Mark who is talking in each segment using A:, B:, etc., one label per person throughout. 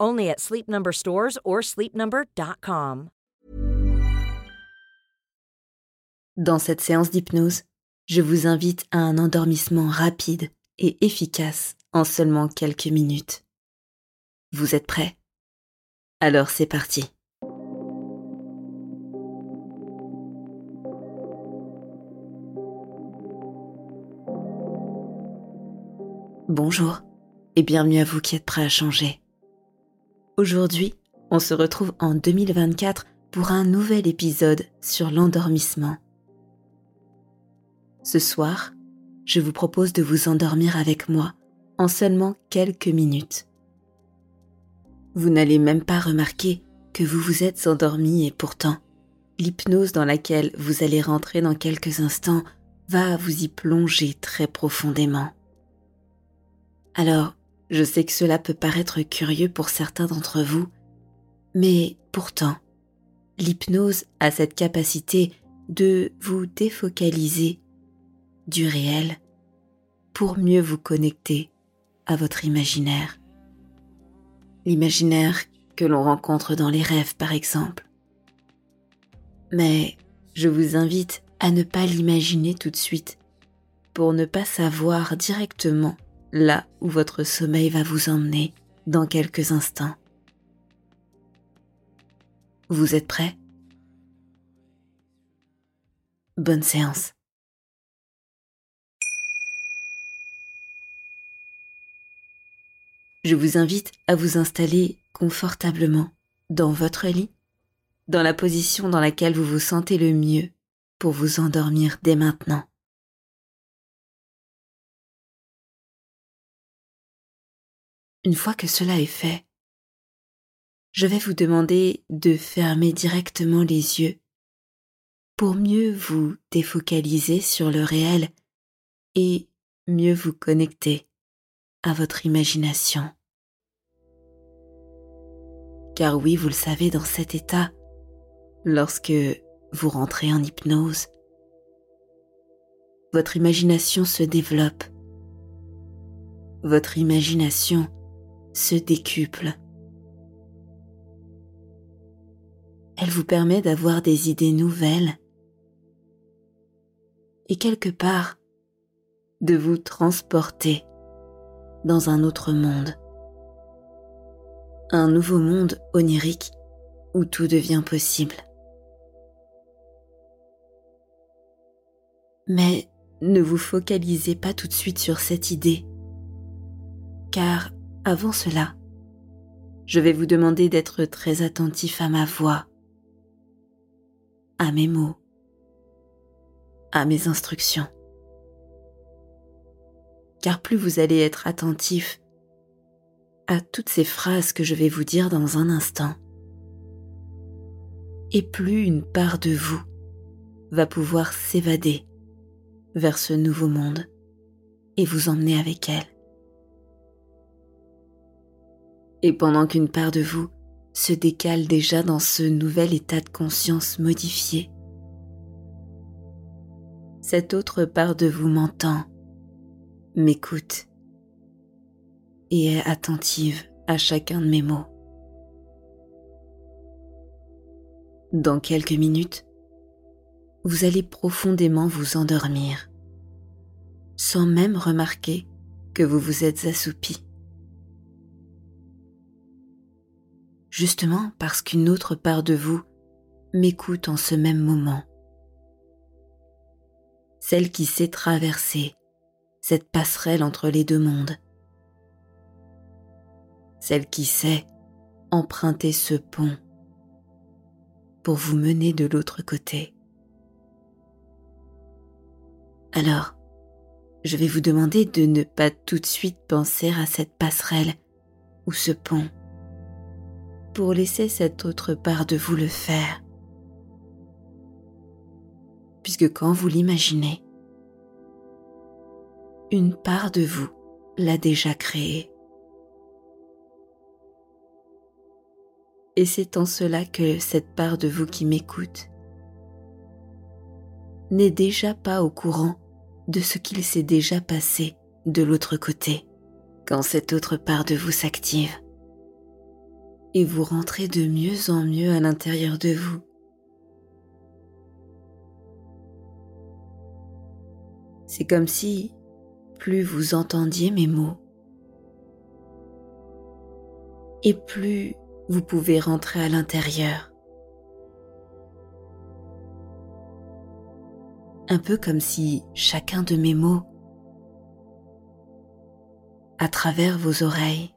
A: Only at Sleep Number stores or sleepnumber.com.
B: Dans cette séance d'hypnose, je vous invite à un endormissement rapide et efficace en seulement quelques minutes. Vous êtes prêts? Alors c'est parti. Bonjour et bienvenue à vous qui êtes prêts à changer. Aujourd'hui, on se retrouve en 2024 pour un nouvel épisode sur l'endormissement. Ce soir, je vous propose de vous endormir avec moi en seulement quelques minutes. Vous n'allez même pas remarquer que vous vous êtes endormi et pourtant, l'hypnose dans laquelle vous allez rentrer dans quelques instants va vous y plonger très profondément. Alors, je sais que cela peut paraître curieux pour certains d'entre vous, mais pourtant, l'hypnose a cette capacité de vous défocaliser du réel pour mieux vous connecter à votre imaginaire. L'imaginaire que l'on rencontre dans les rêves, par exemple. Mais je vous invite à ne pas l'imaginer tout de suite pour ne pas savoir directement là où votre sommeil va vous emmener dans quelques instants. Vous êtes prêts? Bonne séance. Je vous invite à vous installer confortablement dans votre lit, dans la position dans laquelle vous vous sentez le mieux pour vous endormir dès maintenant. Une fois que cela est fait, je vais vous demander de fermer directement les yeux pour mieux vous défocaliser sur le réel et mieux vous connecter à votre imagination. Car oui, vous le savez, dans cet état, lorsque vous rentrez en hypnose, votre imagination se développe. Votre imagination se décuple. Elle vous permet d'avoir des idées nouvelles et quelque part de vous transporter dans un autre monde. Un nouveau monde onirique où tout devient possible. Mais ne vous focalisez pas tout de suite sur cette idée, car avant cela, je vais vous demander d'être très attentif à ma voix, à mes mots, à mes instructions. Car plus vous allez être attentif à toutes ces phrases que je vais vous dire dans un instant, et plus une part de vous va pouvoir s'évader vers ce nouveau monde et vous emmener avec elle. Et pendant qu'une part de vous se décale déjà dans ce nouvel état de conscience modifié, cette autre part de vous m'entend, m'écoute et est attentive à chacun de mes mots. Dans quelques minutes, vous allez profondément vous endormir, sans même remarquer que vous vous êtes assoupi. Justement parce qu'une autre part de vous m'écoute en ce même moment. celle qui sait traverser cette passerelle entre les deux mondes, celle qui sait emprunter ce pont pour vous mener de l'autre côté. Alors, je vais vous demander de ne pas tout de suite penser à cette passerelle ou ce pont pour laisser cette autre part de vous le faire. Puisque quand vous l'imaginez, une part de vous l'a déjà créé. Et c'est en cela que cette part de vous qui m'écoute n'est déjà pas au courant de ce qu'il s'est déjà passé de l'autre côté quand cette autre part de vous s'active et vous rentrez de mieux en mieux à l'intérieur de vous. C'est comme si plus vous entendiez mes mots et plus vous pouvez rentrer à l'intérieur. Un peu comme si chacun de mes mots, à travers vos oreilles,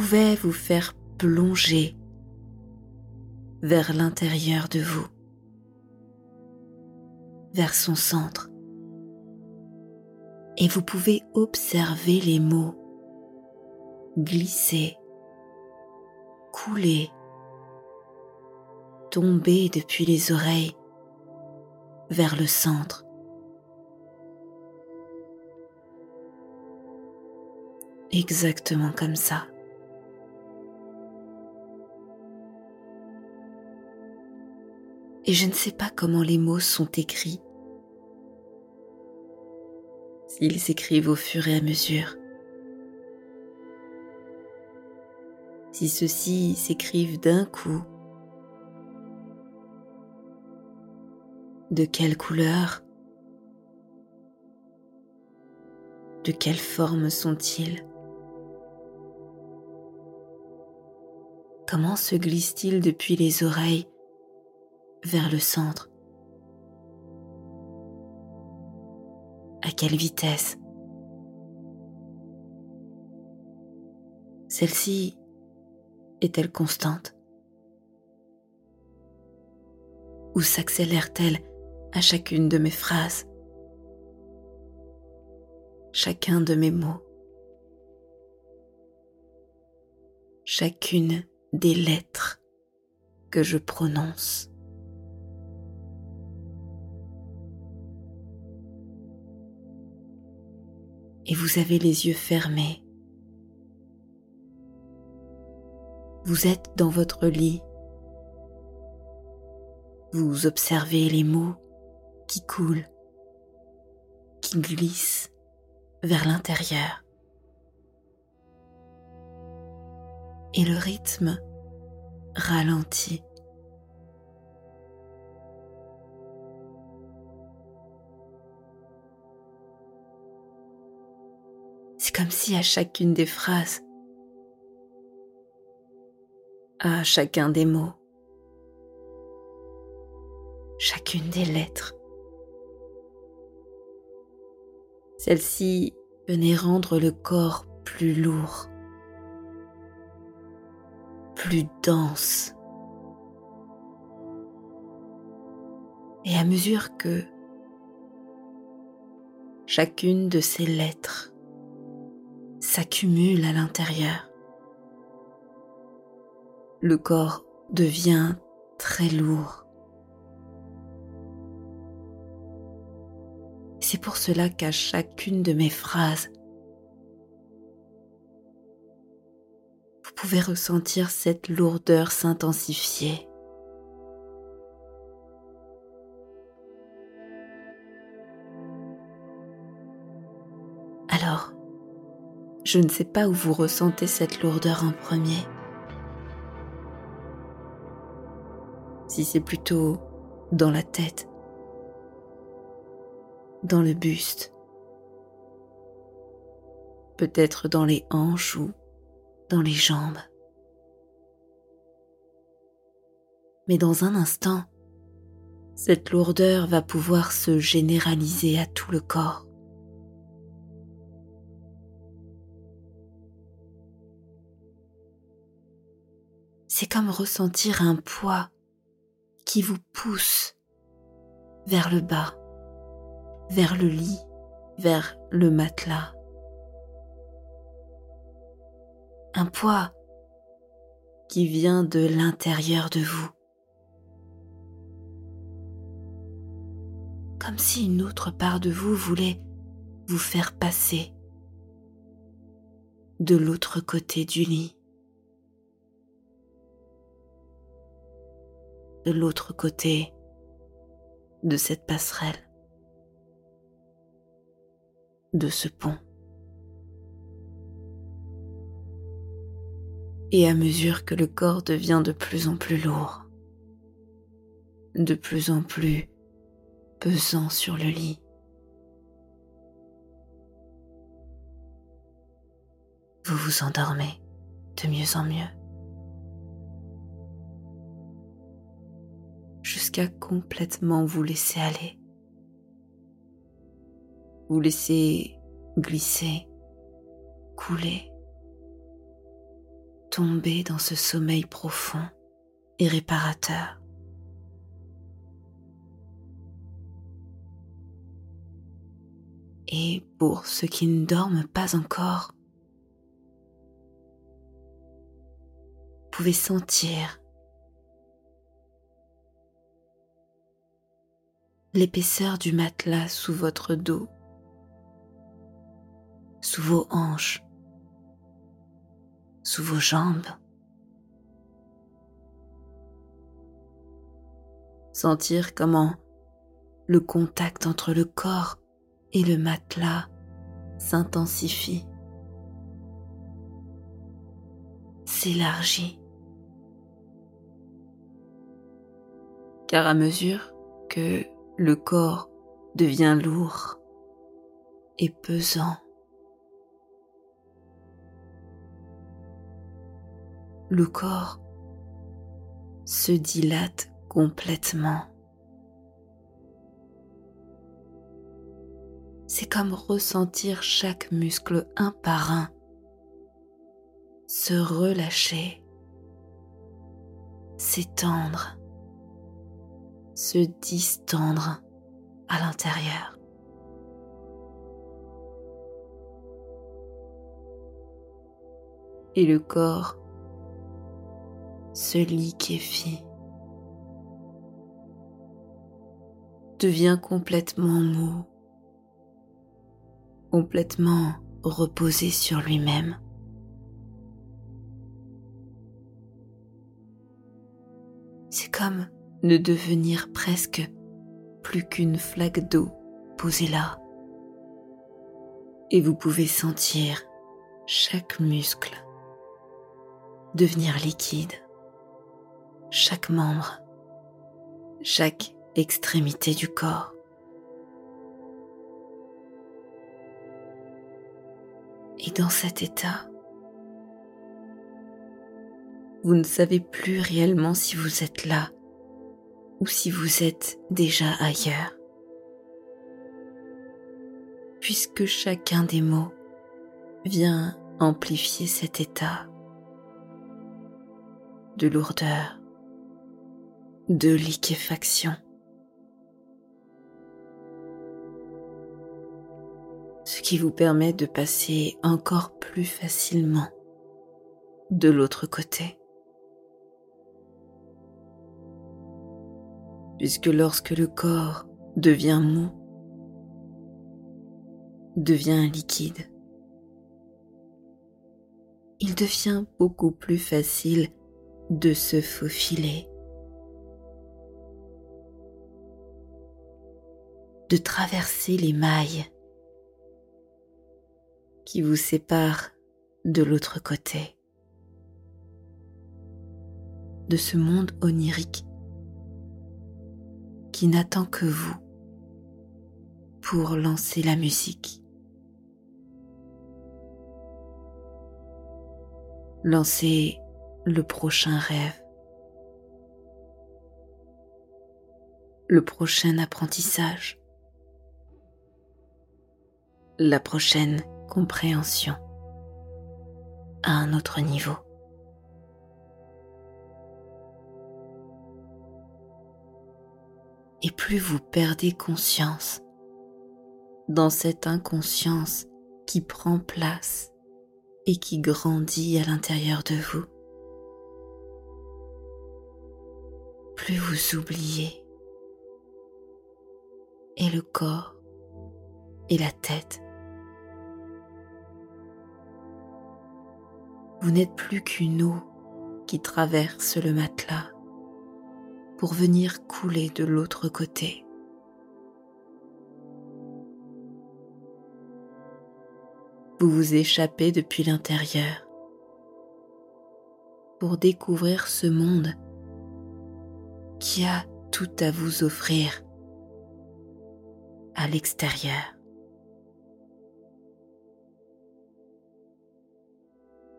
B: pouvait vous faire plonger vers l'intérieur de vous, vers son centre. Et vous pouvez observer les mots glisser, couler, tomber depuis les oreilles vers le centre. Exactement comme ça. Et je ne sais pas comment les mots sont écrits. S'ils s'écrivent au fur et à mesure. Si ceux-ci s'écrivent d'un coup. De quelle couleur? De quelle forme sont-ils? Comment se glissent-ils depuis les oreilles? Vers le centre. À quelle vitesse? Celle-ci est-elle constante? Ou s'accélère-t-elle à chacune de mes phrases? Chacun de mes mots? Chacune des lettres que je prononce? Et vous avez les yeux fermés. Vous êtes dans votre lit. Vous observez les mots qui coulent, qui glissent vers l'intérieur. Et le rythme ralentit. Comme si à chacune des phrases, à chacun des mots, chacune des lettres, celle-ci venait rendre le corps plus lourd, plus dense. Et à mesure que chacune de ces lettres s'accumule à l'intérieur. Le corps devient très lourd. C'est pour cela qu'à chacune de mes phrases, vous pouvez ressentir cette lourdeur s'intensifier. Alors, je ne sais pas où vous ressentez cette lourdeur en premier. Si c'est plutôt dans la tête, dans le buste, peut-être dans les hanches ou dans les jambes. Mais dans un instant, cette lourdeur va pouvoir se généraliser à tout le corps. C'est comme ressentir un poids qui vous pousse vers le bas, vers le lit, vers le matelas. Un poids qui vient de l'intérieur de vous. Comme si une autre part de vous voulait vous faire passer de l'autre côté du lit. De l'autre côté de cette passerelle, de ce pont. Et à mesure que le corps devient de plus en plus lourd, de plus en plus pesant sur le lit, vous vous endormez de mieux en mieux. Jusqu'à complètement vous laisser aller. Vous laisser glisser, couler, tomber dans ce sommeil profond et réparateur. Et pour ceux qui ne dorment pas encore, vous pouvez sentir l'épaisseur du matelas sous votre dos, sous vos hanches, sous vos jambes. Sentir comment le contact entre le corps et le matelas s'intensifie, s'élargit. Car à mesure que le corps devient lourd et pesant. Le corps se dilate complètement. C'est comme ressentir chaque muscle un par un se relâcher, s'étendre se distendre à l'intérieur. Et le corps se liquéfie, devient complètement mou, complètement reposé sur lui-même. C'est comme ne devenir presque plus qu'une flaque d'eau posée là. Et vous pouvez sentir chaque muscle devenir liquide, chaque membre, chaque extrémité du corps. Et dans cet état, vous ne savez plus réellement si vous êtes là ou si vous êtes déjà ailleurs. Puisque chacun des mots vient amplifier cet état de lourdeur, de liquéfaction. Ce qui vous permet de passer encore plus facilement de l'autre côté. Puisque lorsque le corps devient mou, devient liquide, il devient beaucoup plus facile de se faufiler, de traverser les mailles qui vous séparent de l'autre côté, de ce monde onirique qui n'attend que vous pour lancer la musique. Lancer le prochain rêve. le prochain apprentissage, la prochaine compréhension à un autre niveau. Et plus vous perdez conscience dans cette inconscience qui prend place et qui grandit à l'intérieur de vous, plus vous oubliez et le corps et la tête. Vous n'êtes plus qu'une eau qui traverse le matelas pour venir couler de l'autre côté. Vous vous échappez depuis l'intérieur pour découvrir ce monde qui a tout à vous offrir à l'extérieur.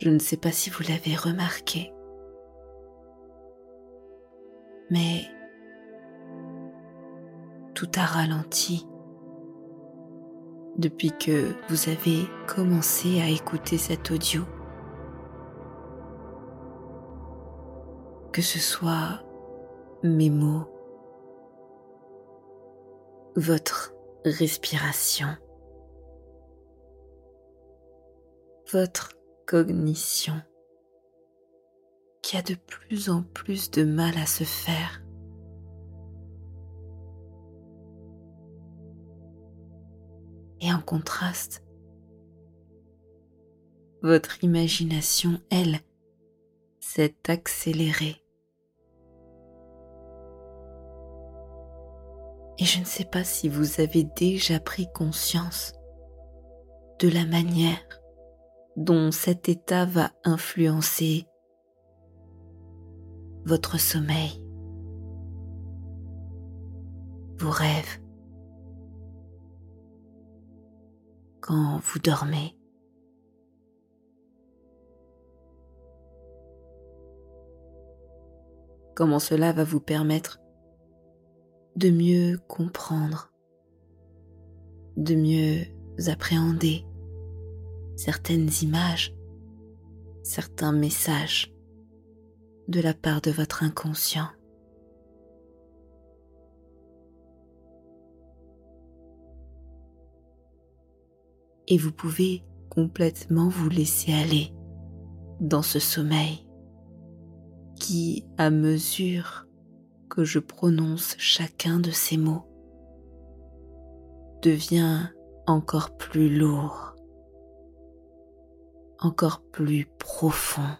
B: Je ne sais pas si vous l'avez remarqué, mais tout a ralenti depuis que vous avez commencé à écouter cet audio. Que ce soit mes mots, votre respiration, votre cognition a de plus en plus de mal à se faire. Et en contraste, votre imagination, elle, s'est accélérée. Et je ne sais pas si vous avez déjà pris conscience de la manière dont cet état va influencer votre sommeil, vos rêves, quand vous dormez. Comment cela va vous permettre de mieux comprendre, de mieux appréhender certaines images, certains messages? De la part de votre inconscient. Et vous pouvez complètement vous laisser aller dans ce sommeil qui, à mesure que je prononce chacun de ces mots, devient encore plus lourd, encore plus profond.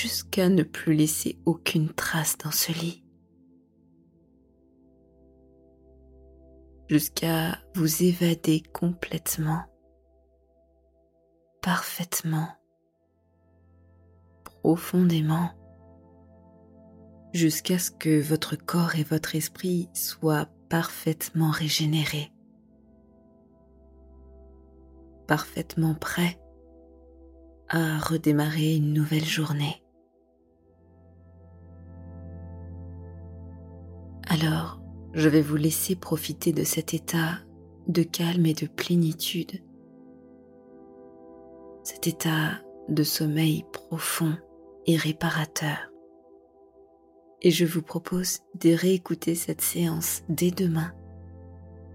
B: Jusqu'à ne plus laisser aucune trace dans ce lit, jusqu'à vous évader complètement, parfaitement profondément jusqu'à ce que votre corps et votre esprit soient parfaitement régénérés, parfaitement prêts à redémarrer une nouvelle journée. Alors, je vais vous laisser profiter de cet état de calme et de plénitude, cet état de sommeil profond et réparateur. Et je vous propose de réécouter cette séance dès demain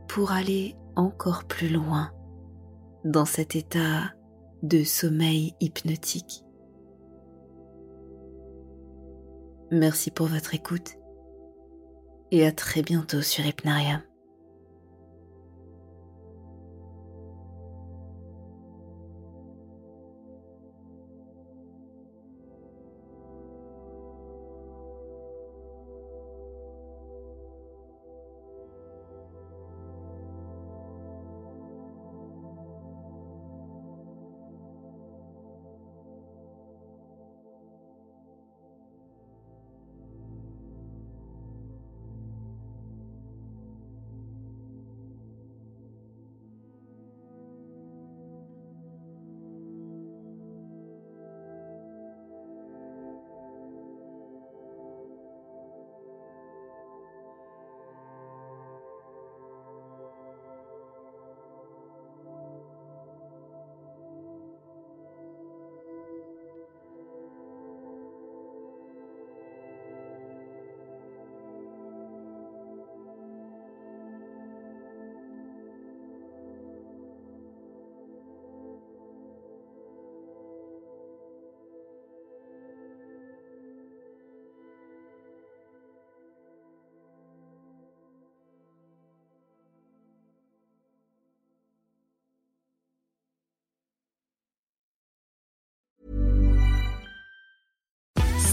B: pour aller encore plus loin dans cet état de sommeil hypnotique. Merci pour votre écoute et à très bientôt sur Hypnarium.